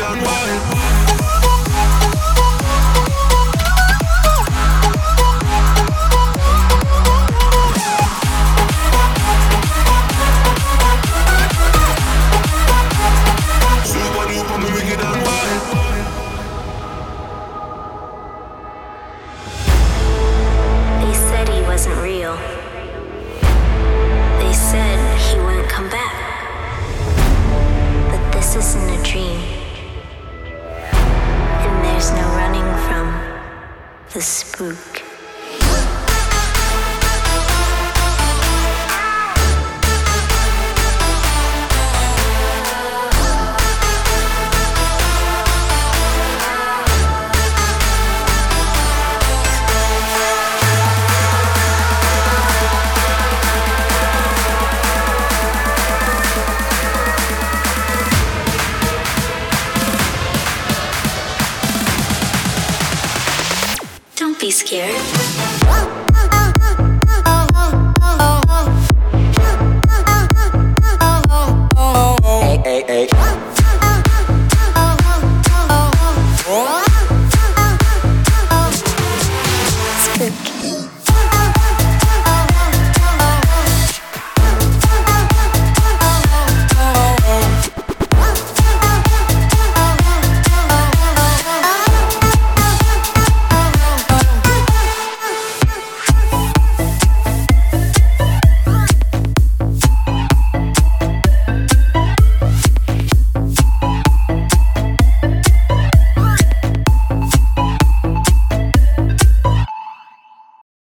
and wild the spook. Be scared.